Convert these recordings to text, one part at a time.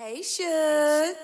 Hey, Shug.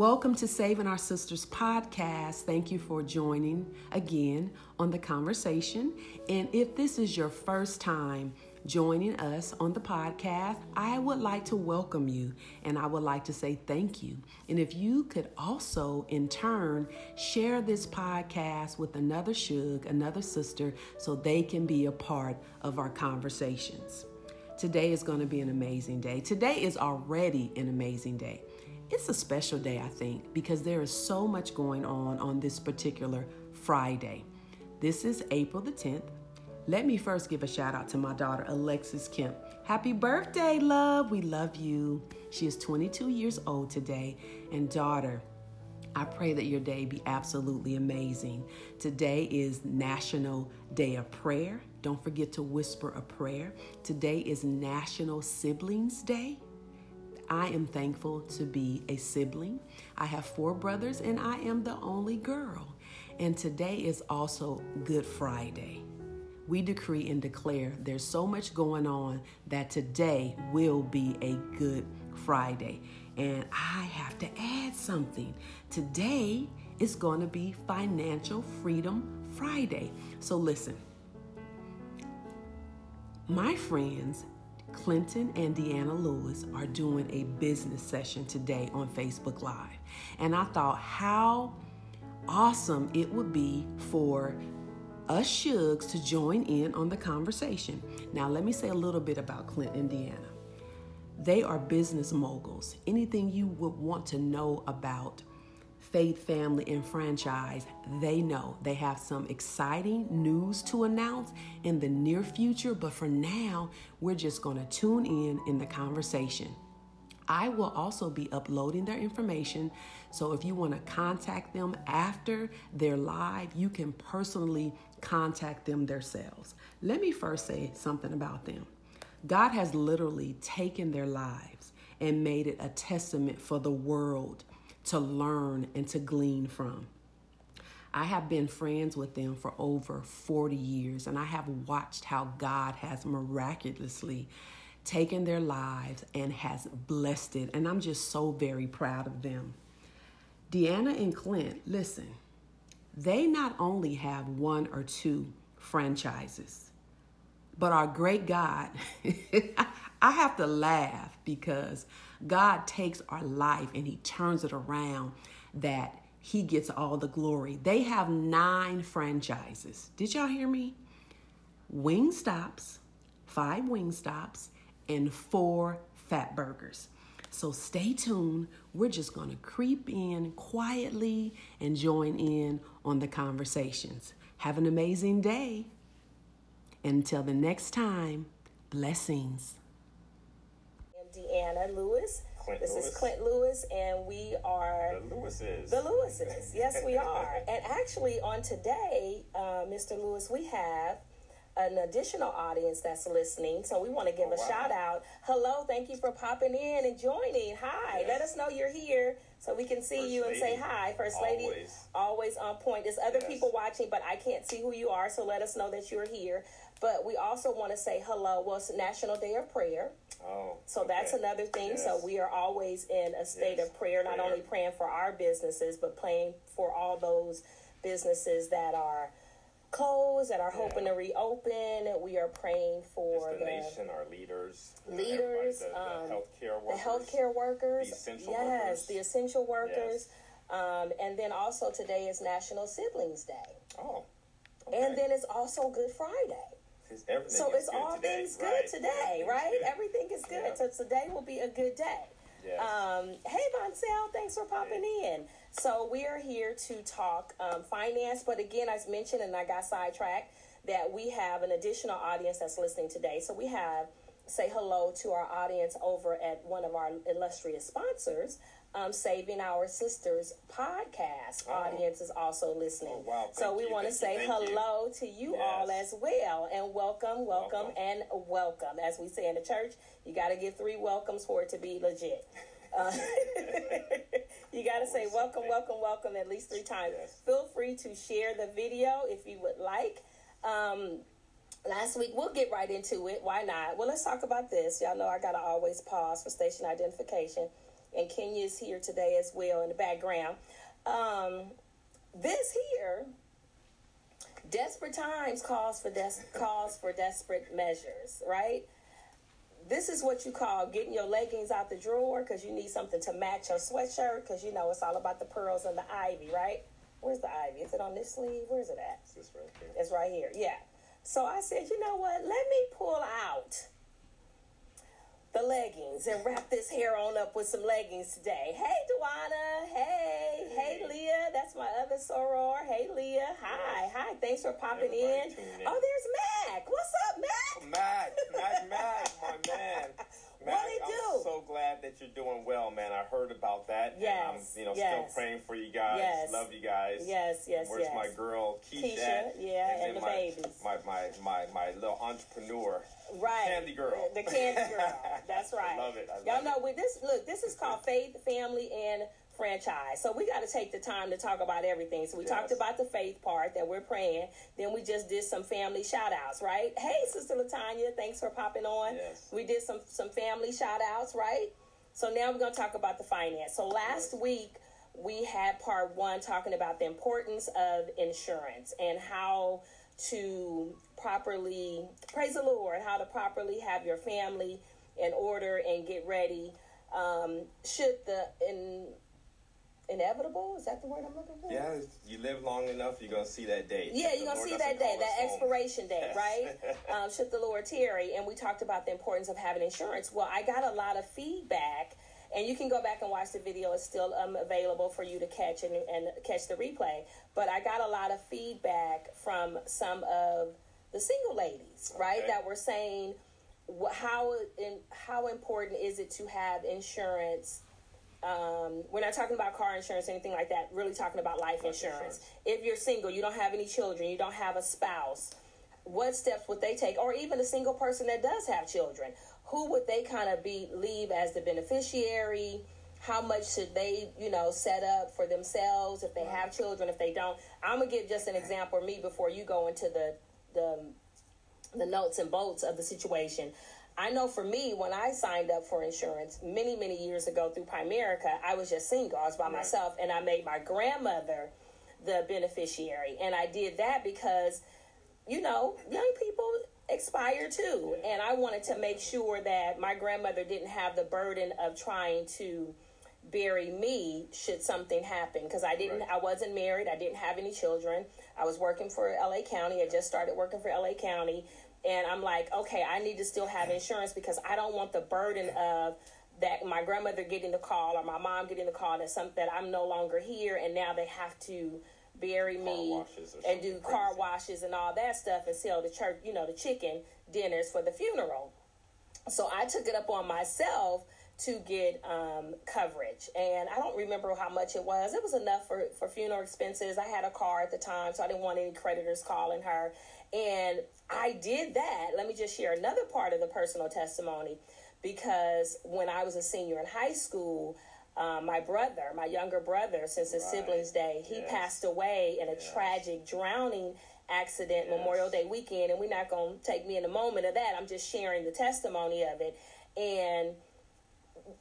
Welcome to Saving Our Sisters podcast. Thank you for joining again on the conversation. And if this is your first time joining us on the podcast, I would like to welcome you and I would like to say thank you. And if you could also, in turn, share this podcast with another Shug, another sister, so they can be a part of our conversations. Today is going to be an amazing day. Today is already an amazing day. It's a special day, I think, because there is so much going on on this particular Friday. This is April the 10th. Let me first give a shout out to my daughter, Alexis Kemp. Happy birthday, love. We love you. She is 22 years old today. And, daughter, I pray that your day be absolutely amazing. Today is National Day of Prayer. Don't forget to whisper a prayer. Today is National Siblings Day. I am thankful to be a sibling. I have four brothers and I am the only girl. And today is also Good Friday. We decree and declare there's so much going on that today will be a Good Friday. And I have to add something. Today is going to be Financial Freedom Friday. So listen, my friends Clinton and Deanna Lewis are doing a business session today on Facebook Live. And I thought how awesome it would be for us Shugs to join in on the conversation. Now, let me say a little bit about Clint and Deanna. They are business moguls. Anything you would want to know about faith, family, and franchise, they know. They have some exciting news to announce in the near future, but for now, we're just going to tune in in the conversation. I will also be uploading their information. So if you want to contact them after they're live, you can personally contact them themselves. Let me first say something about them. God has literally taken their lives and made it a testament for the world to learn and to glean from. I have been friends with them for over 40 years, and I have watched how God has miraculously taken their lives and has blessed it. And I'm just so very proud of them. Deanna and Clint, listen, they not only have one or two franchises, but our great God, I have to laugh because God takes our life and He turns it around that He gets all the glory. They have nine franchises. Did y'all hear me? Wingstops, five Wingstops, and four Fatburgers. So stay tuned. We're just going to creep in quietly and join in on the conversations. Have an amazing day. Until the next time, blessings. I'm Lewis. Clint this Lewis. is Clint Lewis, and we are The Lewises. the Lewises. Yes, we are. and actually, on today, uh, Mr. Lewis, we have an additional audience that's listening. So we want to give Oh, a wow. shout out. Hello, thank you for popping in and joining. Hi, Yes. let us know you're here so we can see First you and say hi. First lady, Always. always on point. There's other Yes. people watching, but I can't see who you are, so let us know that you're here. But we also want to say hello. Well, it's National Day of Prayer. Oh, So that's another thing. Yes. So we are always in a state Yes, of prayer, not prayer. only praying for our businesses, but praying for all those businesses that are closed, that are hoping Yeah. to reopen. We are praying for the the, nation, our leaders, leaders, the, the um, healthcare the workers, healthcare workers. the essential yes, workers. the essential workers. Um, and then also today is National Siblings Day. Oh, okay. And then it's also Good Friday. It's everything So is it's all today. things good Right. today, right? good. Everything is good. Yeah. So today will be a good day. Yes. Um, hey, Boncel, thanks for popping in. So we are here to talk um, finance, but again, as mentioned, and I got sidetracked, that we have an additional audience that's listening today. So we have say hello to our audience over at one of our illustrious sponsors. Um, Saving Our Sisters podcast Oh. audience is also listening. Oh, wow. So we want to you, say thank you. hello to you all as well, and welcome, welcome, Welcome. and welcome. As we say in the church, you got to give three welcomes for it to be legit. Uh, you got to say welcome, welcome, welcome at least three times. Yes. Feel free to share the video if you would like. Um, last week, we'll get right into it. Why not? Well, let's talk about this. Y'all know I got to always pause for station identification. And Kenya's here today as well in the background. Um, this here, desperate times calls for des- calls for desperate measures, right? This is what you call getting your leggings out the drawer because you need something to match your sweatshirt because you know it's all about the pearls and the ivy, right? Where's the ivy? Is it on this sleeve? Where's it at? It's right here. It's right here. Yeah. So I said, you know what? Let me pull out the leggings and wrap this hair on up with some leggings today. Hey, Duana. Hey. Hey, Leah. That's my other soror. Hey, Leah. Hi. Hi. Thanks for popping Everybody in. in. Oh, there's Mac. What's up, Mac? Mac, Mac, Mac, do? so glad that you're doing well, man. I heard about that. Yes, And I'm, you know, yes. still praying for you guys. Yes. Love you guys. Yes, yes, Where's yes. my girl Keisha? Keisha, yeah, and then the my, babies. My, my, my, my little entrepreneur. Right. Candy girl. The candy girl. That's right. I love it. I Y'all love know it. with this look, this is called faith, family, and franchise. So we got to take the time to talk about everything. So we Yes. talked about the faith part that we're praying. Then we just did some family shout outs, right? Hey, Sister Latanya, thanks for popping on. Yes. We did some some family shout outs, right? So now we're going to talk about the finance. So last week we had part one talking about the importance of insurance and how to properly praise the Lord, how to properly have your family in order and get ready. Um, should the in, inevitable is that the word I'm looking for? Yeah, you live long enough, you're gonna see that day. Yeah, you're gonna Lord see that day, that home. expiration date, Yes. right? um, should the Lord tarry, and we talked about the importance of having insurance. Well, I got a lot of feedback, and you can go back and watch the video. It's still um, available for you to catch and, and catch the replay. But I got a lot of feedback from some of the single ladies, right, Okay. that were saying how in, how important is it to have insurance um, we're not talking about car insurance or anything like that. Really talking about life, insurance. insurance. If you're single, you don't have any children, you don't have a spouse, what steps would they take? Or even a single person that does have children, who would they kind of be leave as the beneficiary? How much should they, you know, set up for themselves if they have children? If they don't, I'm gonna give just an example of me before you go into the the the notes and bolts of the situation. I know for me, when I signed up for insurance many, many years ago through Primerica, I was just single. I was by myself, and I made my grandmother the beneficiary. And I did that because, you know, young people expire too. And I wanted to make sure that my grandmother didn't have the burden of trying to bury me should something happen because I didn't Right. I wasn't married I didn't have any children I was working for LA County I just started working for LA County and I'm like okay I need to still have insurance because I don't want the burden of that my grandmother getting the call or my mom getting the call that some that I'm no longer here and now they have to bury me and do car crazy. washes and all that stuff and sell the church you know the chicken dinners for the funeral so I took it up on myself to get um, coverage, and I don't remember how much it was. It was enough for for funeral expenses. I had a car at the time, so I didn't want any creditors calling her, and I did that. Let me just share another part of the personal testimony, because when I was a senior in high school. Um, my brother, my younger brother, since his Right. siblings' day, he Yes. passed away in a Yes. tragic drowning accident Yes. Memorial Day weekend, and we're not going to take me in a moment of that. I'm just sharing the testimony of it. And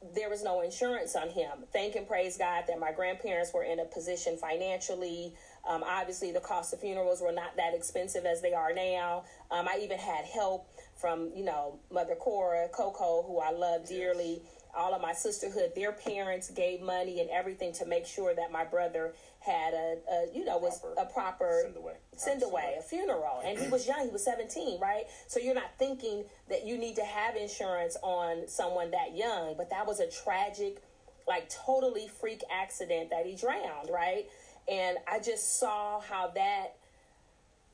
there was no insurance on him. Thank and praise God that my grandparents were in a position financially. Um, obviously, the cost of funerals were not that expensive as they are now. Um, I even had help from, you know, Mother Cora, Coco, who I love dearly. All of my sisterhood, their parents gave money and everything to make sure that my brother had a, a you know, was Proper a proper send away. send away, a funeral. And he was young, he was 17, right? So you're not thinking that you need to have insurance on someone that young, but that was a tragic, like totally freak accident that he drowned, right? And I just saw how that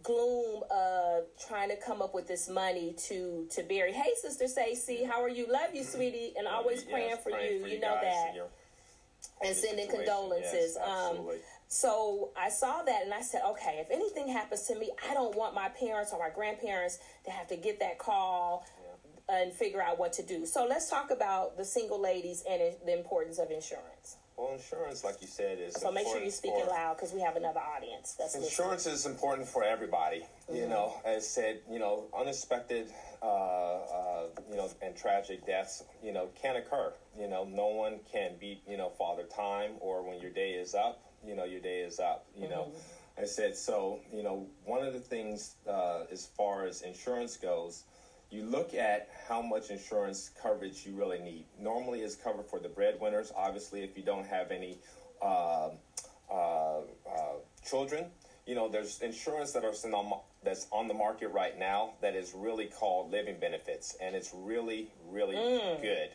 gloom of trying to come up with this money to to bury. Hey, Sister Stacy, how are you? Love you, sweetie, and always Yes, praying for praying you. for you know that. and your- and sending situation. condolences. Yes, um, so I saw that and I said, okay, if anything happens to me, I don't want my parents or my grandparents to have to get that call and figure out what to do. So let's talk about the single ladies and the importance of insurance. Well, insurance, like you said, is So make sure you speak speaking loud because we have another audience that's listening. Insurance is important for everybody. Mm-hmm. You know, as said, you know, unexpected, uh, uh, you know, and tragic deaths, you know, can occur. You know, no one can beat, you know, Father Time or when your day is up, you know, your day is up. You know, Mm-hmm. I said so. You know, one of the things uh, as far as insurance goes. You look at how much insurance coverage you really need. Normally, it's covered for the breadwinners. Obviously, if you don't have any uh, uh, uh, children. You know, there's insurance that are that's on the market right now that is really called living benefits, and it's really, really good.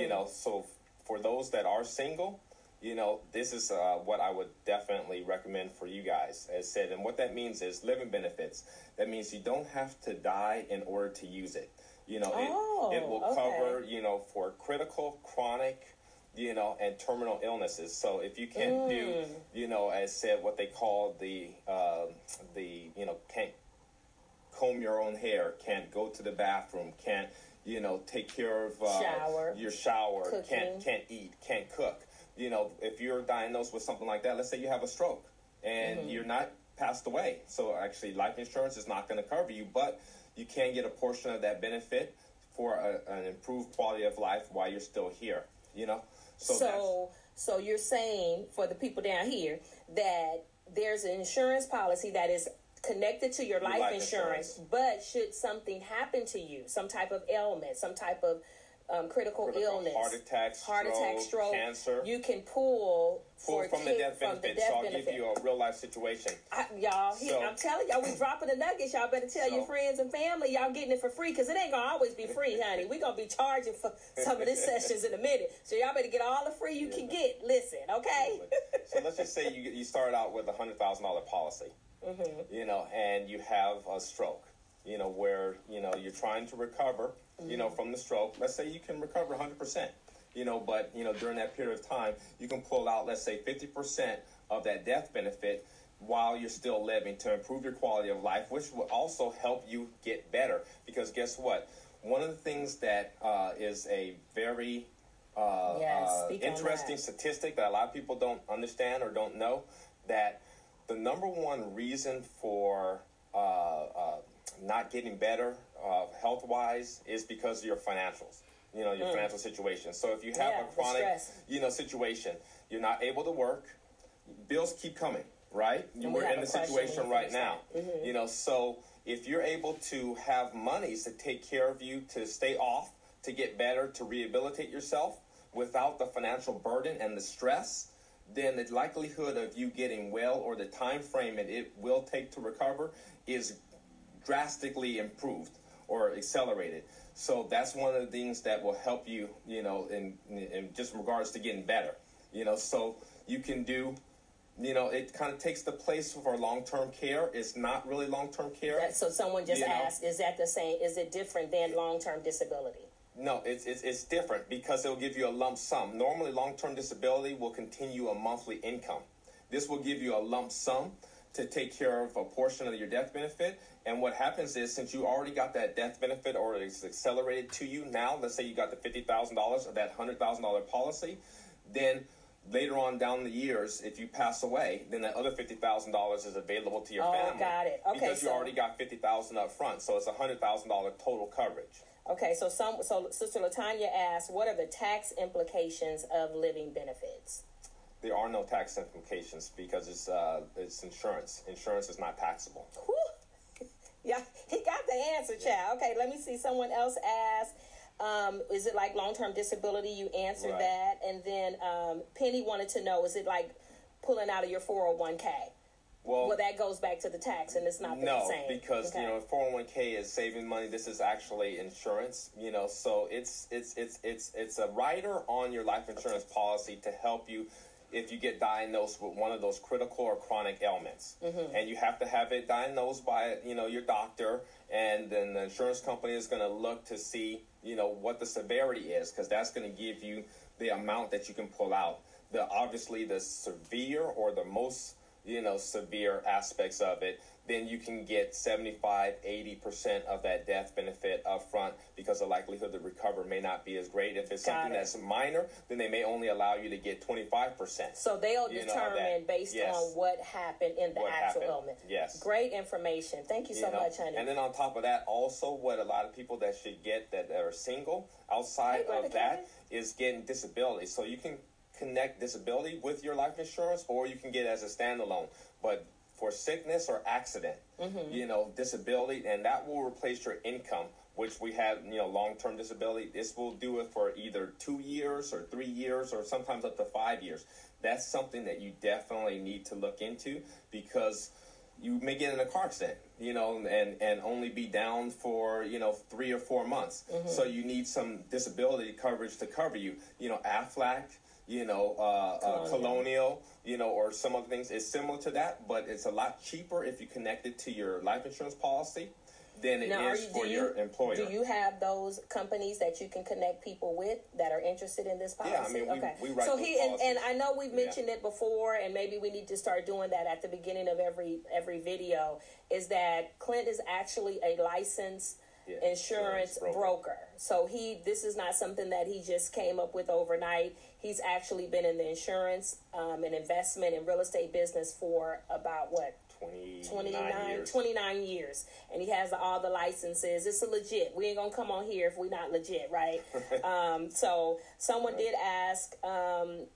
You know, so for those that are single, you know, this is uh, what I would definitely recommend for you guys. As said, and what that means is living benefits. That means you don't have to die in order to use it. You know, Oh, it, it will okay. cover, you know, for critical, chronic, you know, and terminal illnesses. So if you can't do, Mm. you know, as said, what they call the uh, the you know can't comb your own hair, can't go to the bathroom, can't you know take care of uh, Shower. your shower, Cooking. can't can't eat, can't cook. You know, if you're diagnosed with something like that, let's say you have a stroke and Mm-hmm. you're not passed away, so actually life insurance is not going to cover you, but you can get a portion of that benefit for a, an improved quality of life while you're still here. You know, so, So, so you're saying for the people down here that there's an insurance policy that is connected to your life, life insurance, insurance. but should something happen to you, some type of ailment, some type of um, critical, Critical illness, heart attack, heart attack, stroke, stroke, cancer. you can pull, pull for from the death from the benefit. death so I'll benefit. give you a real life situation. I, y'all, he, So- I'm telling y'all, we dropping the nuggets. Y'all better tell your friends and family y'all getting it for free because it ain't gonna always be free, honey. We gonna be charging for some of these sessions in a minute. So y'all better get all the free you can get. Listen, okay? so let's just say you you start out with a hundred thousand dollar policy, Mm-hmm. you know, and you have a stroke, you know, where you know you're trying to recover, you know, from the stroke. Let's say you can recover hundred percent, you know, but you know during that period of time you can pull out, let's say, fifty percent of that death benefit while you're still living to improve your quality of life, which will also help you get better. Because guess what? One of the things that uh, is a very uh, Yes, uh, interesting that. statistic that a lot of people don't understand or don't know that the number one reason for uh, uh, not getting better uh, health wise is because of your financials. You know, your financial situation. So if you have Mm. Yeah, a chronic, you know, situation, you're not able to work, bills keep coming, right? You And we We're in the situation right now. that. You know, so if you're able to have monies to take care of you, to stay off, to get better, to rehabilitate yourself without the financial burden and the stress, then the likelihood of you getting well or the time frame that it will take to recover is drastically improved or accelerated. So that's one of the things that will help you, you know, in in just regards to getting better. You know, so you can do you know, it kind of takes the place for long-term care. It's not really long-term care. That- so someone just You know? asked, is that the same? Is it different than long-term disability? No, it's, it's it's different because it'll give you a lump sum. Normally, long-term disability will continue a monthly income. This will give you a lump sum to take care of a portion of your death benefit. And what happens is, since you already got that death benefit or it's accelerated to you now, let's say you got the fifty thousand dollars of that hundred thousand dollar policy, then later on down the years, if you pass away, then that other fifty thousand dollars is available to your Oh, family. got it. Okay, because you already got fifty thousand up front, so it's a hundred thousand dollar total coverage. Okay, so some so Sister Latanya asked, what are the tax implications of living benefits? There are no tax implications because it's uh, it's insurance. Insurance is not taxable. Whew. Yeah, he got the answer, child. Okay, let me see. Someone else asked, um, is it like long term disability? You answered Right. that. And then um, Penny wanted to know, is it like pulling out of your 401k? Well, Well, that goes back to the tax, and it's not the no, same. because Okay. you know, 401k is saving money. This is actually insurance. You know, so it's it's it's it's it's a rider on your life insurance policy to help you if you get diagnosed with one of those critical or chronic ailments, mm-hmm. and you have to have it diagnosed by you know your doctor, and then the insurance company is going to look to see you know what the severity is because that's going to give you the amount that you can pull out. The obviously the severe or the most you know severe aspects of it then you can get 75 80% of that death benefit up front because the likelihood to recover may not be as great if it's Got something it. that's minor then they may only allow you to get 25% So they'll determine based yes. on what happened in the What actual happened, ailment. yes. Great information. Thank you so you know? much, honey. And then on top of that, also what a lot of people that should get that are single outside Hey, of that is getting disability. So you can connect disability with your life insurance, or you can get it as a standalone. But for sickness or accident, Mm-hmm. you know, disability, and that will replace your income. Which we have, you know, long-term disability. This will do it for either two years or three years, or sometimes up to five years. That's something that you definitely need to look into because you may get in a car accident, you know, and, and only be down for, you know, three or four months. So you need some disability coverage to cover you. You know, AFLAC, you know, uh, uh, Colonial. Colonial, you know, or some other things. It's similar to that, but it's a lot cheaper if you connect it to your life insurance policy than it is now, are you, for do your employer. Do you have those companies that you can connect people with that are interested in this policy? Yeah, I mean, we- okay. we write so those he and, and. I know we've mentioned it before, and maybe we need to start doing that at the beginning of every every video. Is that Clint is actually a licensed Yeah, insurance insurance broker. broker. So he this is not something that he just came up with overnight. He's actually been in the insurance um, and investment and real estate business for about what 29, 29 years. 29 years. And he has all the licenses. It's a legit. We ain't gonna come on here if we're not legit right? Um, so someone did ask um,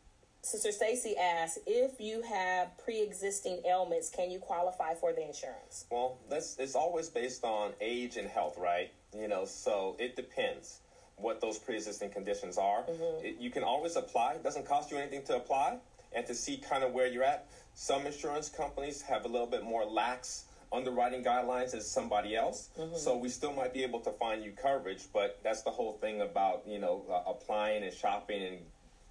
sister stacy asked if you have pre-existing ailments can you qualify for the insurance? Well, that's it's always based on age and health, right? You know, so it depends what those pre-existing conditions are. Mm-hmm. It, you can always apply. It doesn't cost you anything to apply and to see kind of where you're at. Some insurance companies have a little bit more lax underwriting guidelines as somebody else, Mm-hmm. so we still might be able to find you coverage. But that's the whole thing about you know uh, applying and shopping and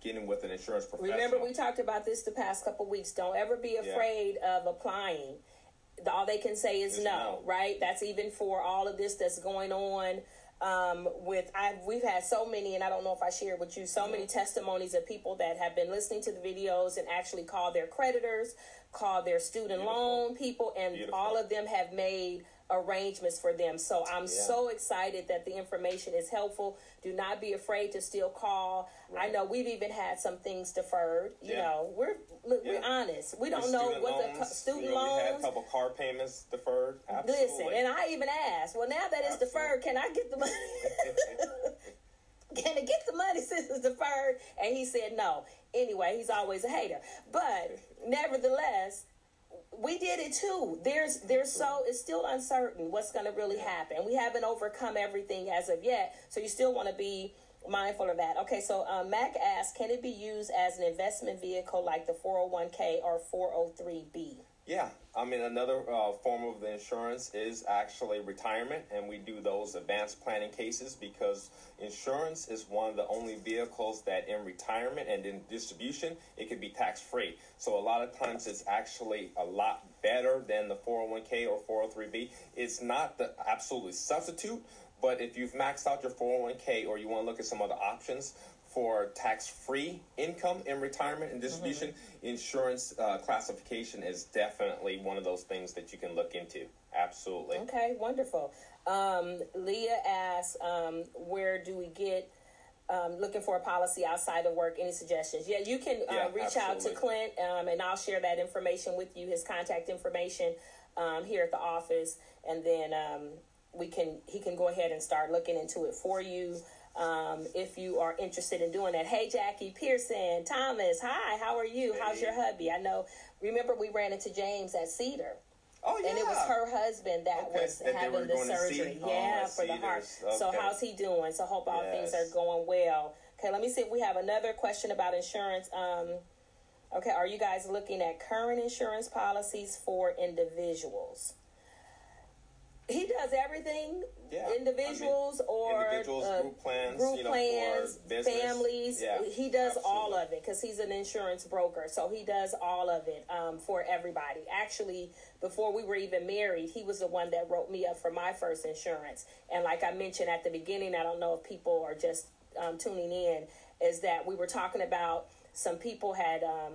getting with an insurance professional. remember we talked about this the past couple weeks don't ever be afraid of applying all they can say is Is no, no. right that's even for all of this that's going on um, with I we've had so many, and I don't know if I shared with you so many testimonies of people that have been listening to the videos and actually called their creditors, called their student Beautiful. loan people, and Beautiful. all of them have made arrangements for them. So I'm Yeah. so excited that the information is helpful. Do not be afraid to still call. I know we've even had some things deferred. You Yeah. know, we're look, we're honest. We don't know what the loans, co- student you know, We had a couple car payments deferred. Absolutely. Listen, and I even asked, well, now that it's Absolutely. deferred, can I get the money? can I get the money since it's deferred? And he said no. Anyway, he's always a hater. But nevertheless, we did it too. There's there's so it's still uncertain what's going to really happen. We haven't overcome everything as of yet, so you still want to be mindful of that. Okay, so um, Mac asked, can it be used as an investment vehicle like the 401k or 403b? Yeah, I mean another uh, form of the insurance is actually retirement, and we do those advanced planning cases because insurance is one of the only vehicles that in retirement and in distribution it can be tax free. So a lot of times it's actually a lot better than the 401k or 403b. It's not the absolute substitute, but if you've maxed out your 401k or you want to look at some other options for tax-free income in retirement and distribution, insurance uh, classification is definitely one of those things that you can look into. Absolutely. Okay, wonderful. Um, Leah asks, um, where do we get um, looking for a policy outside of work? Any suggestions? Yeah, you can uh, Yeah, reach out to. Clint, um, and I'll share that information with you, his contact information um, here at the office, and then um, we can he can go ahead and start looking into it for you. Um, if you are interested in doing that, hey Jackie Pearson, Thomas, hi, how are you? How's your hubby? I know. Remember we ran into James at Cedar. Oh yeah. And it was her husband that Okay, was that having the going to see? surgery. Oh, yeah, I for the heart. There's- So how's he doing? So hope all things are going well. Okay, let me see if we have another question about insurance. Um, okay, are you guys looking at current insurance policies for individuals? He does everything. Yeah, I mean, individuals or individuals, uh, group plans, group you know, plans, families, Yeah, he does all of it because he's an insurance broker, so he does all of it um, for everybody. Actually, before we were even married, he was the one that wrote me up for my first insurance. And like I mentioned at the beginning, I don't know if people are just um, tuning in, is that we were talking about some people had um,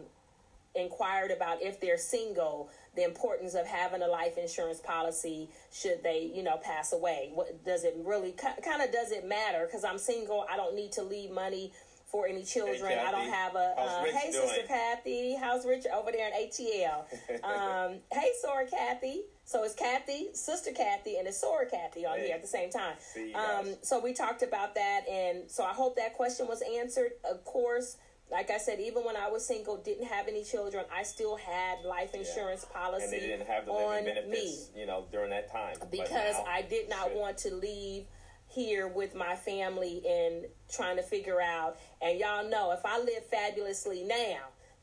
inquired about if they're single, the importance of having a life insurance policy should they, you know, pass away. What does it really kind of does it matter? Because I'm single, I don't need to leave money for any children. I don't have a. Uh, hey, doing? sister Kathy, how's Richard over there in ATL? um, hey, Soror Kathy. So it's Kathy, sister Kathy, and it's Soror Kathy on Hey. here at the same time. Um, so we talked about that, and so I hope that question was answered. Of course, like I said, even when I was single, didn't have any children, I still had life insurance policy and they didn't have the on living me benefits, you know, during that time. Because now, I did not should. want to leave here with my family and trying to figure out. And y'all know if I live fabulously now,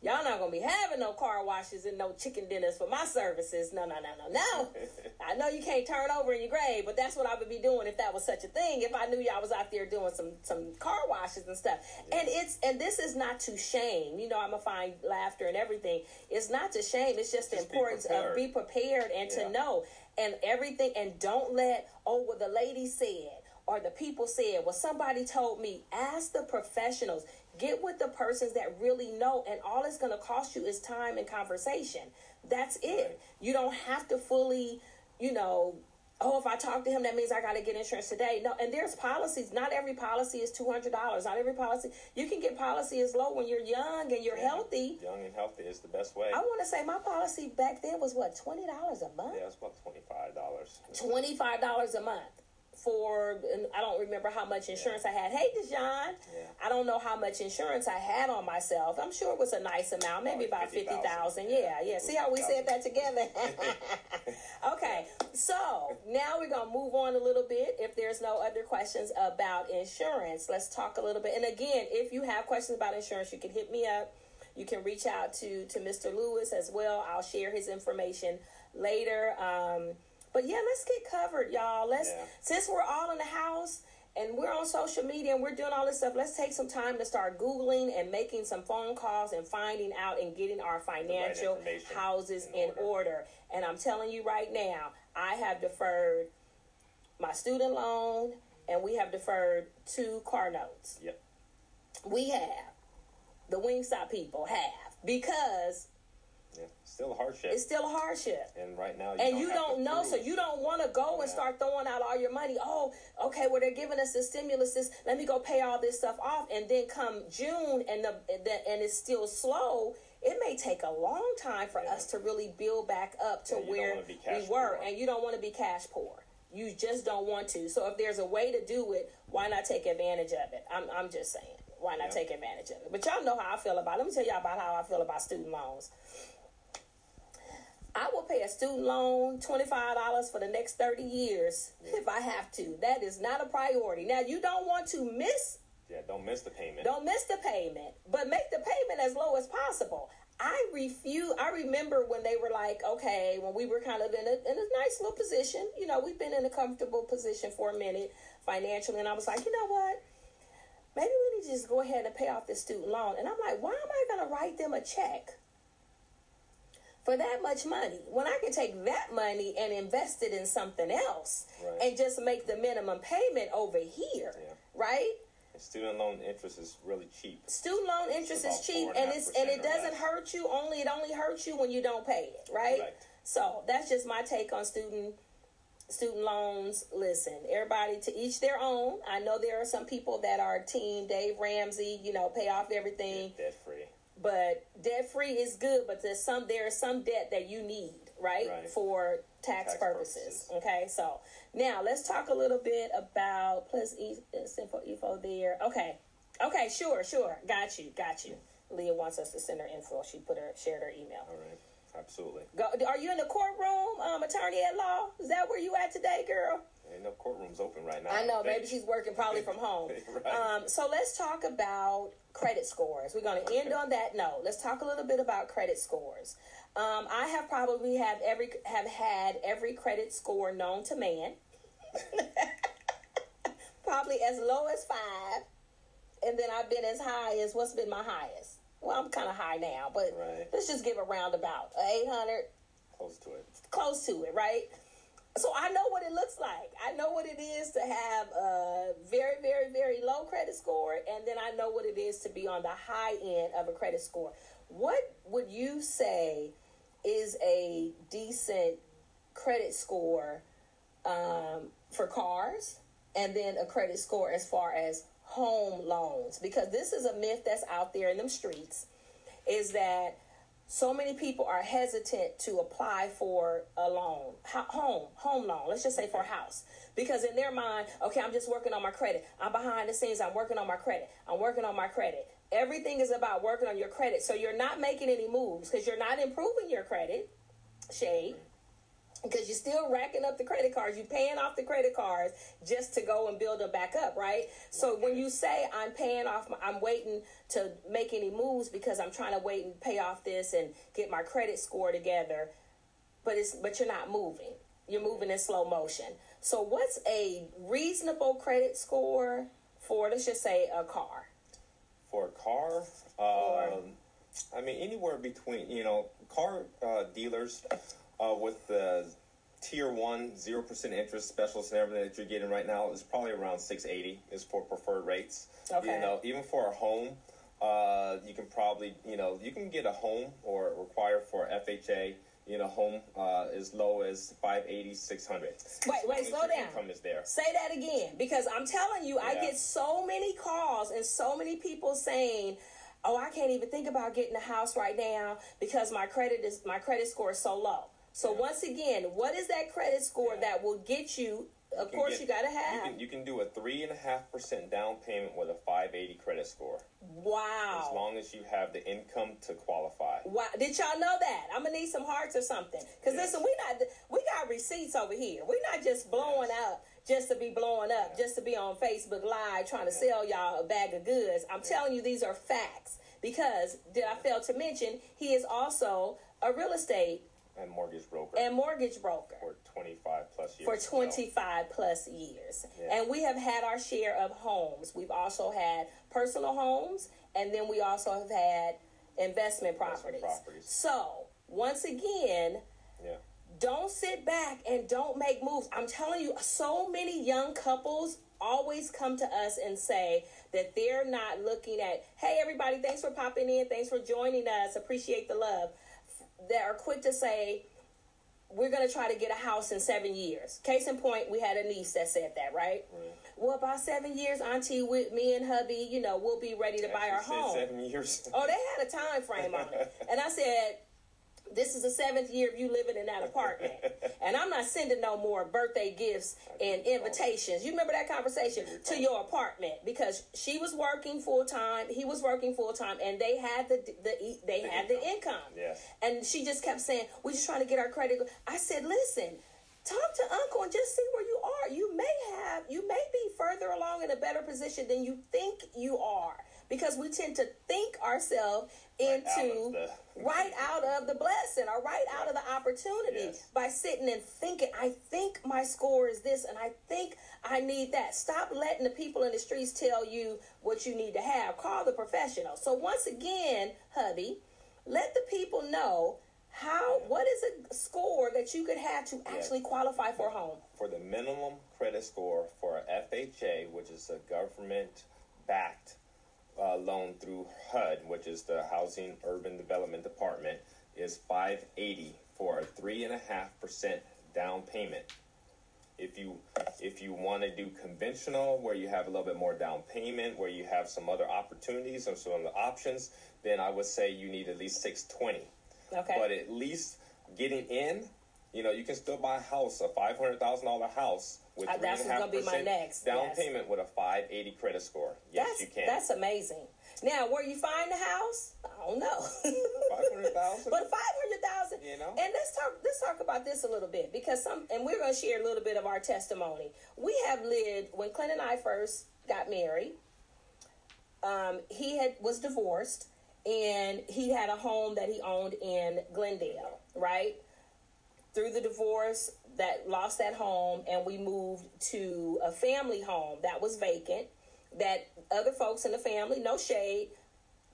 y'all not gonna be having no car washes and no chicken dinners for my services. No, no, no, no, no. I know you can't turn over in your grave, but that's what I would be doing if that was such a thing. If I knew y'all was out there doing some some car washes and stuff. And it's and this is not to shame. You know, I'm gonna find laughter and everything. It's not to shame. It's just the Just be importance of be prepared and Yeah. to know and everything and don't let oh well the lady said or the people said well somebody told me ask the professionals get with the persons that really know and all it's going to cost you is time and conversation. That's it. You don't have to fully you know oh if i talk to him that means i got to get insurance today. No and there's policies. Not every policy is $200 not every policy. You can get policy as low when you're young and you're Yeah. healthy. Young and healthy is the best way. i want to say my policy back then was what $20 a month? Yeah, it's about twenty five dollars. twenty five dollars a month for and I don't remember how much insurance I had. Hey Dijon, Yeah. I don't know how much insurance I had on myself. I'm sure it was a nice amount, maybe about fifty 50,000. thousand. Yeah, yeah. See how we said that together? okay, so now we're gonna move on a little bit. If there's no other questions about insurance, let's talk a little bit. And again, if you have questions about insurance, you can hit me up. You can reach out to to Mr. Lewis as well. I'll share his information later. Um, but yeah, let's get covered, y'all. Let's Yeah. since we're all in the house and we're on social media and we're doing all this stuff, let's take some time to start Googling and making some phone calls and finding out and getting our financial information houses in in order. order. And I'm telling you right now, I have deferred my student loan and we have deferred two car notes. Yep. We have. The Wingstop people have because Yeah. Still a hardship. it's still a hardship. and right now, you and don't you don't to know, so you don't want to go and start throwing out all your money. Oh, okay, well they're giving us the stimulus. This, let me go pay all this stuff off, and then come June and the, the and it's still slow. It may take a long time for Yeah. us to really build back up to Yeah, where we were, poor. and you don't want to be cash poor. You just don't want to. So if there's a way to do it, why not take advantage of it? I'm I'm just saying, why not Yeah. take advantage of it? But y'all know how I feel about. It. Let me tell y'all about how I feel about student loans. I will pay a student loan $25 for the next 30 years if I have to. That is not a priority. Now, you don't want to miss, Yeah, don't miss the payment. don't miss the payment, but make the payment as low as possible. I refuse. I remember when they were like, okay, when we were kind of in a, in a nice little position, you know, we've been in a comfortable position for a minute financially. And I was like, you know what? Maybe we need to just go ahead and pay off this student loan. And I'm like, why am I going to write them a check? For that much money when I can take that money and invest it in something else Right. and just make the minimum payment over here, Yeah. right? And student loan interest is really cheap. Student loan interest is cheap and and it's and it doesn't less. hurt you only it only hurts you when you don't pay it, right? Correct. So that's just my take on student student loans. Listen, everybody to each their own. I know there are some people that are team Dave Ramsey, you know, pay off everything. Debt free. But debt free is good but there's some there is some debt that you need right, Right. for tax, Tax purposes. purposes. okay so now let's talk a little bit about plus e uh, simple info there okay okay sure sure got you got you leah wants us to send her info she put her shared her email All right. Absolutely. Go, are you in the courtroom um attorney at law is that where you at today girl Ain't no courtrooms open right now. I know, maybe she's working probably from home. Right. um, so let's talk about credit scores. We're going to end on that note. Let's talk a little bit about credit scores. Um, I have probably have every have had every credit score known to man. probably as low as five, and then I've been as high as what's been my highest. Well, I'm kind of high now, but Right. let's just give a roundabout. 800, Close to it. close to it, right? So I know what it looks like. I know what it is to have a very, very, very low credit score, and then I know what it is to be on the high end of a credit score. What would you say is a decent credit score um, for cars, and then a credit score as far as home loans? Because this is a myth that's out there in them streets, is that so many people are hesitant to apply for a loan, home, home loan. Let's just say for a house, because in their mind, okay, I'm just working on my credit. I'm behind the scenes. I'm working on my credit. I'm working on my credit. Everything is about working on your credit. So you're not making any moves because you're not improving your credit, shade. Because you're still racking up the credit cards, you're paying off the credit cards just to go and build them back up, right? So when you say I'm paying off, my, I'm waiting to make any moves because I'm trying to wait and pay off this and get my credit score together, but it's but you're not moving. You're moving in slow motion. So what's a reasonable credit score for? Let's just say a car. For a car, um, I mean, anywhere between, you know, car uh, dealers uh, with the tier one, 0% interest specials and everything that you're getting right now is probably around 680 is for preferred rates. Okay. You know, even for a home, uh, you can probably, you know, you can get a home or require for FHA, you know, home uh, as low as 580, 600. Wait, wait, slow down. Income is there. Say that again because I'm telling you, I get so many calls and so many people saying, "Oh, I can't even think about getting a house right now because my credit is my credit score is so low." So once again, what is that credit score Yeah. that will get you? Of can course, get- you got to You have. can, you can do a three and a half percent down payment with a 580 credit score, wow. as long as you have the income to qualify. Wow, did y'all know that? I'm gonna need some hearts or something. Cause Yes. listen, we not we got receipts over here. We're not just blowing Yes. up just to be blowing up, just to be on Facebook Live trying to sell y'all a bag of goods. I'm telling you, these are facts. Because did I fail to mention he is also a real estate And mortgage broker and mortgage broker for 25 plus years. for as well. 25 plus years. Yeah. And we have had our share of homes. We've also had personal homes, and then we also have had investment properties. properties. So, once again, Yeah. don't sit back and don't make moves. I'm telling you, so many young couples always come to us and say that they're not looking at, hey, everybody, thanks for popping in. Thanks for joining us. Appreciate the love. That are quick to say, we're going to try to get a house in seven years. Case in point, we had a niece that said that, right? Well, about seven years, Auntie, with me and hubby, you know, we'll be ready to buy our home. Seven years. Oh, they had a time frame on it. And I said, this is the seventh year of you living in that apartment. And I'm not sending no more birthday gifts and invitations. You remember that conversation to your apartment because she was working full time, he was working full time, and they had the the they The had the income. Yes. And she just kept saying, "We're just trying to get our credit." I said, "Listen, talk to Uncle and just see where you are. You may have, you may be further along in a better position than you think you are, because we tend to think ourselves Right out into the- right out of the blessing or right out of the opportunity Yes. by sitting and thinking, I think my score is this and I think I need that. Stop letting the people in the streets tell you what you need to have. Call the professional. So once again, hubby, let the people know how what is a score that you could have to actually qualify for a home. For the minimum credit score for a FHA, which is a government backed uh, loan through HUD, which is the Housing Urban Development Department, is 580 for a three and a half percent down payment. If you if you want to do conventional, where you have a little bit more down payment, where you have some other opportunities or some other options, then I would say you need at least 620. Okay. But at least getting in, you know, you can still buy a house, a five hundred thousand dollar house with Uh, that's and a half gonna be my next, down yes. payment with a five eighty credit score. Yes, that's you can. that's amazing. Now, where you find the house, I don't know. 500,000? But five hundred thousand. You know? And let's talk. Let's talk about this a little bit because some, and we're going to share a little bit of our testimony. We have lived when Clint and I first got married. Um, he had was divorced, and he had a home that he owned in Glendale, right? Through the divorce, that lost that home, and we moved to a family home that was vacant. that other folks in the family, no shade,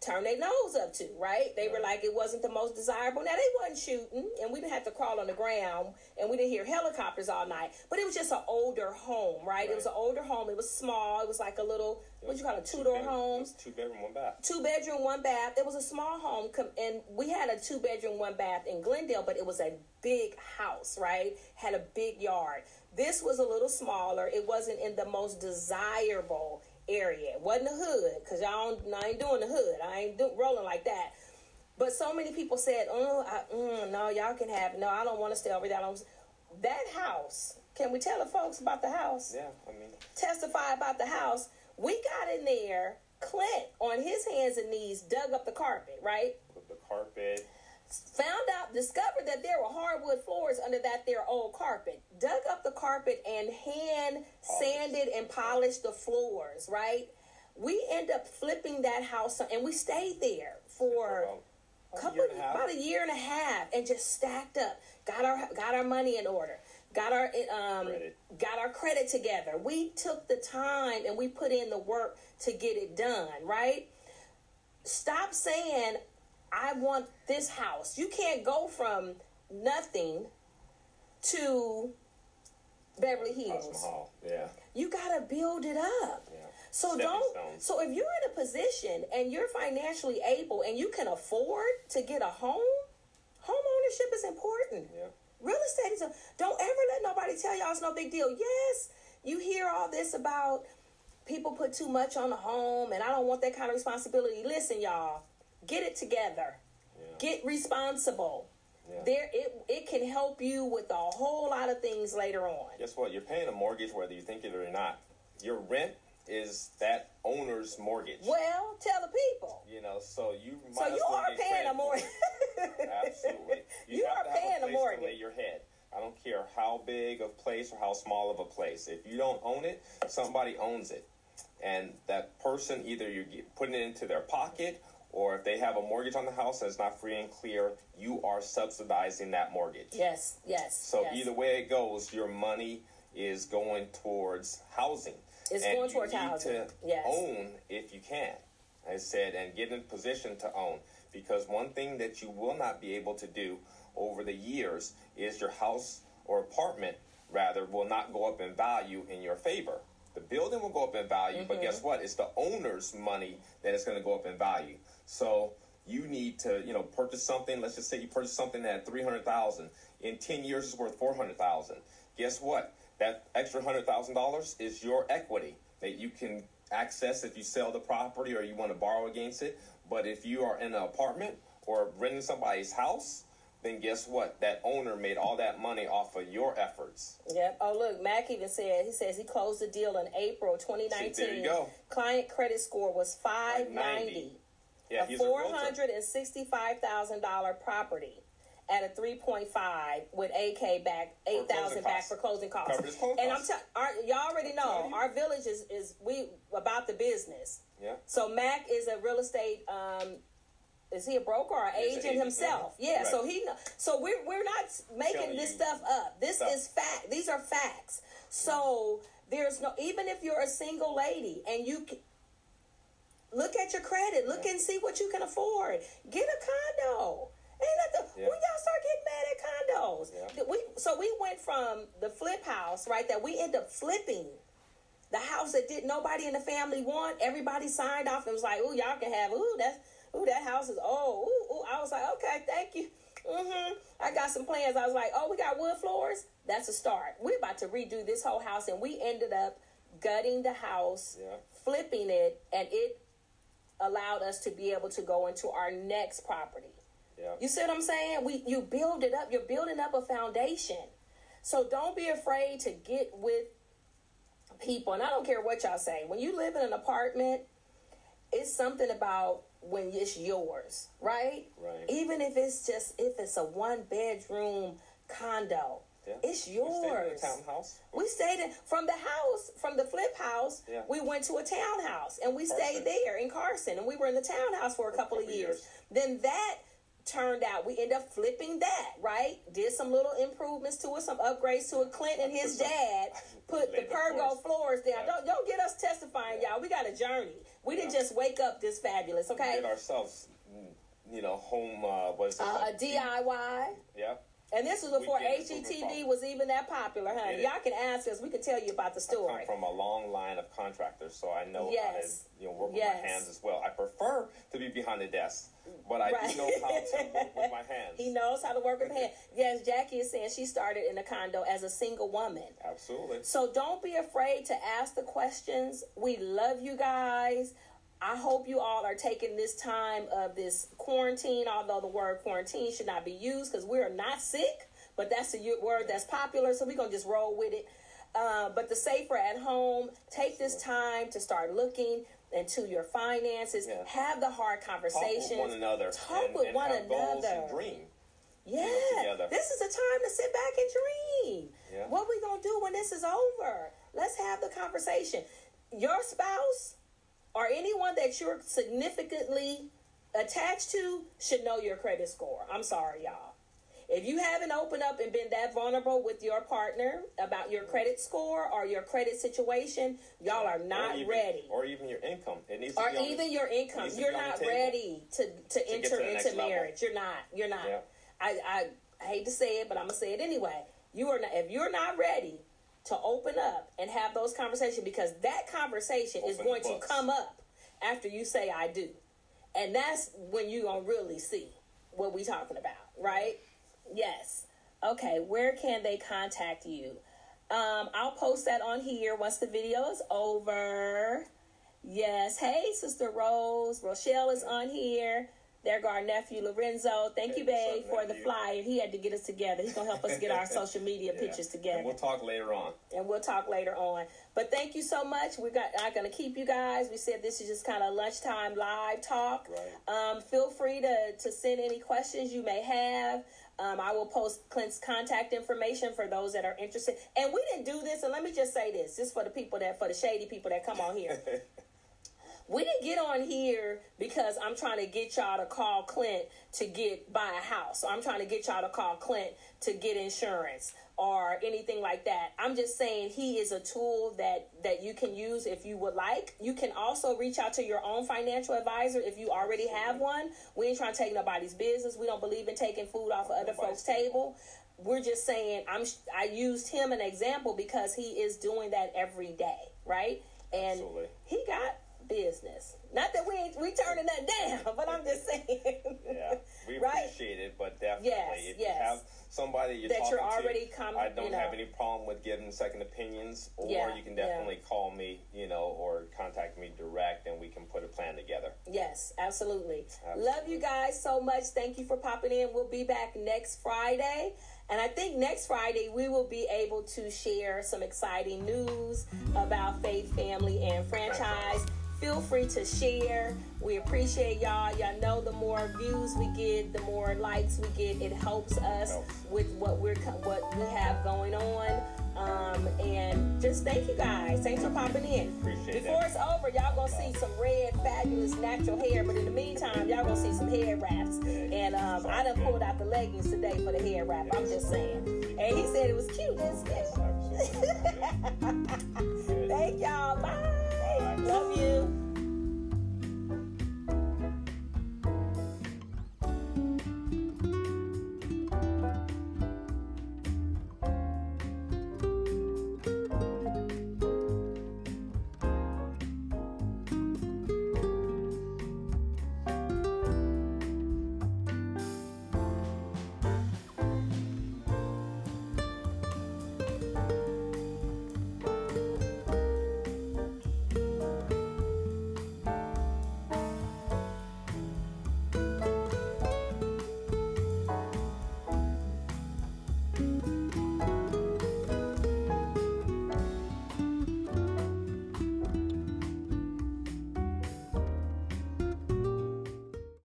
turn their nose up to, right? They were like it wasn't the most desirable. Now they wasn't shooting, and we didn't have to crawl on the ground, and we didn't hear helicopters all night. But it was just an older home, right? It was an older home. It was small. It was like a little what you call it, two door bedroom- homes Two bedroom, one bath. two bedroom, one bath. It was a small home, com- and we had a two bedroom, one bath in Glendale, but it was a big house, right? Had a big yard. This was a little smaller. It wasn't in the most desirable area. It wasn't a hood, because y'all don't, I ain't doing the hood. I ain't do, rolling like that. But so many people said, oh, I, mm, no, y'all can have, no, I don't want to stay over there. I don't- That house, can we tell the folks about the house? Yeah, I mean, testify about the house. We got in there. Clint, on his hands and knees, dug up the carpet, right? with the carpet. Found out, discovered that there were hardwood floors under that there old carpet. Dug up the carpet and hand sanded and polished the floors, right? We end up flipping that house and we stayed there for about a couple year and a half. about a year and a half and just stacked up got our got our money in order got our um Credit. got our credit together we took the time and we put in the work to get it done right stop saying i want this house you can't go from nothing to beverly hills. Yeah. you gotta build it up Yeah. so Stepping don't. stones. So if you're in a position and you're financially able and you can afford to get a home, home ownership is important. Yeah. Real estate is a. Don't ever let nobody tell y'all it's no big deal. Yes, you hear all this about people put too much on the home and I don't want that kind of responsibility. Listen, y'all, get it together. Yeah. Get responsible. Yeah. There, it it can help you with a whole lot of things later on. Guess what? You're paying a mortgage whether you think it or not. Your rent is that owner's mortgage. Well, tell the people. You know, so you might So you are paying a mortgage. Absolutely. You, You are paying a a mortgage. to lay your head. I don't care how big of place or how small of a place. If you don't own it, somebody owns it. And that person either you're putting it into their pocket or if they have a mortgage on the house and it's not free and clear, you are subsidizing that mortgage. Yes, yes. So yes. either way it goes, your money is going towards housing. It's and going you towards need housing. To Yes. own if you can. I said, and get in position to own. Because one thing that you will not be able to do over the years is your house or apartment, rather, will not go up in value in your favor. The building will go up in value, but Mm-hmm. guess what? It's the owner's money that is going to go up in value. So you need to, you know, purchase something. Let's just say you purchase something at three hundred thousand. In ten years, it's worth four hundred thousand. Guess what? That extra hundred thousand dollars is your equity that you can access if you sell the property or you want to borrow against it. But if you are in an apartment or renting somebody's house, then guess what? That owner made all that money off of your efforts. Yep. Oh, look, Mac even said he says he closed the deal in April 2019. See, there you go. Client credit score was 590. 590. Yeah, a four hundred and sixty-five thousand dollar property at a three point five with AK back eight thousand back for closing costs. Closing and I'm costs. telling y'all already know our village is, is we about the business. Yeah. So Mac is a real estate. Um, is he a broker or an He's an agent agent, himself? mhm. Yeah. Right. So he. So we're we're not making Telling this stuff up. This stuff. is fact. These are facts. So there's no even if you're a single lady and you. Look at your credit. Look and see what you can afford. Get a condo. Ain't nothing. Yeah. When y'all start getting mad at condos, Yeah. we so we went from the flip house, right? That we end up flipping the house that did nobody in the family want. Everybody signed off and was like, "Ooh, y'all can have. Ooh, that's ooh, that house is oh, ooh, ooh." I was like, "Okay, thank you." Mm-hmm. I got some plans. I was like, "Oh, we got wood floors. That's a start. We're about to redo this whole house, and we ended up gutting the house, Yeah. flipping it, and it allowed us to be able to go into our next property. Yeah. You see what I'm saying? We you build it up. You're building up a foundation. So don't be afraid to get with people. And I don't care what y'all say. When you live in an apartment, it's something about when it's yours, right? Right. Even if it's just if it's a one bedroom condo, Yeah. it's We stayed in a yours. townhouse. We stayed in from the house, from the flip house. Yeah. We went to a townhouse and we stayed there in Carson, and we were in the townhouse for a couple, of couple years. years. Then that turned out we end up flipping that right did some little improvements to it some upgrades to it clint and his dad put the pergo floors. down Yeah. don't don't get us testifying y'all we got a journey we didn't just wake up this fabulous okay we Did ourselves, mm, you know, home. Uh, what is it? uh, a diy Yeah. And this was before HGTV was even that popular, honey. It? Y'all can ask us. We can tell you about the story. I come from a long line of contractors, so I know how to you know work Yes. with my hands as well. I prefer to be behind the desk, but I Right. do know how to work with my hands. He knows how to work with hands. Yes, Jackie is saying she started in a condo as a single woman. Absolutely. So don't be afraid to ask the questions. We love you guys. I hope you all are taking this time of this quarantine, although the word quarantine should not be used because we are not sick, but that's a word that's popular, so we're going to just roll with it. Uh, but the safer at home, take this time to start looking into your finances, Yeah. have the hard conversations, Talk with one another. Talk and, with and one another. dream. Yeah, this is a time to sit back and dream. Yeah. What we gonna do when this is over? Let's have the conversation. Your spouse or anyone that you're significantly attached to should know your credit score. I'm sorry, y'all. If you haven't opened up and been that vulnerable with your partner about your credit score or your credit situation, y'all are not or even, ready. Or even your income. It needs Or to be on the- even your income, you're be on the not ready to to get enter to into level. marriage. You're not. You're not. Yeah. I, I I hate to say it, but I'm gonna say it anyway. You are not. If you're not ready to open up and have those conversations, because that conversation is going to come up after you say I do, and that's when you gonna really see what we talking about, right? Yes. Okay. Where can they contact you? Um, I'll post that on here once the video is over. Yes. Hey, Sister Rose. Rochelle is on here. There go our nephew Lorenzo. Thank you, Hey, babe, for the nephew? flyer. He had to get us together. He's gonna help us get our social media Yeah. pictures together And we'll talk later on. and we'll talk later on. But thank you so much. We're got, not going to keep you guys. We said this is just kind of lunchtime live talk. Right. Um, feel free to, to send any questions you may have. Um, I will post Clint's contact information for those that are interested. And we didn't do this, and let me just say this, just for the people that, for the shady people that come on here. We didn't get on here because I'm trying to get y'all to call Clint to get buy a house. Or I'm trying to get y'all to call Clint to get insurance or anything like that. I'm just saying he is a tool that that you can use if you would like. You can also reach out to your own financial advisor if you already have one. We ain't trying to take nobody's business. We don't believe in taking food off of other folks' table. We're just saying I'm I used him an example because he is doing that every day, right? And Absolutely. he got business. Not that we ain't we turning that down, but I'm just saying. Yeah, we Right? appreciate it, but definitely, Yes, if yes. you have somebody you're That talking you're already to, com- I don't you know. have any problem with giving second opinions, or Yeah, you can yeah. definitely call me, you know, or contact me direct, and we can put a plan together. Yes, absolutely. Absolutely. Love you guys so much. Thank you for popping in. We'll be back next Friday. And I think next Friday we will be able to share some exciting news about Faith, Family, and Franchise. Feel free to share. We appreciate y'all. Y'all know the more views we get, the more likes we get. It helps us with what we're what we have going on. Um, and just thank you guys. Thanks for popping in. Appreciate Before that. it's over, y'all gonna see some red, fabulous natural hair. But in the meantime, y'all gonna see some hair wraps. And um, I done pulled out the leggings today for the hair wrap. I'm just saying. And he said it was cute, isn't it? Thank y'all. Bye. Love you.